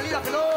Florida, Florida.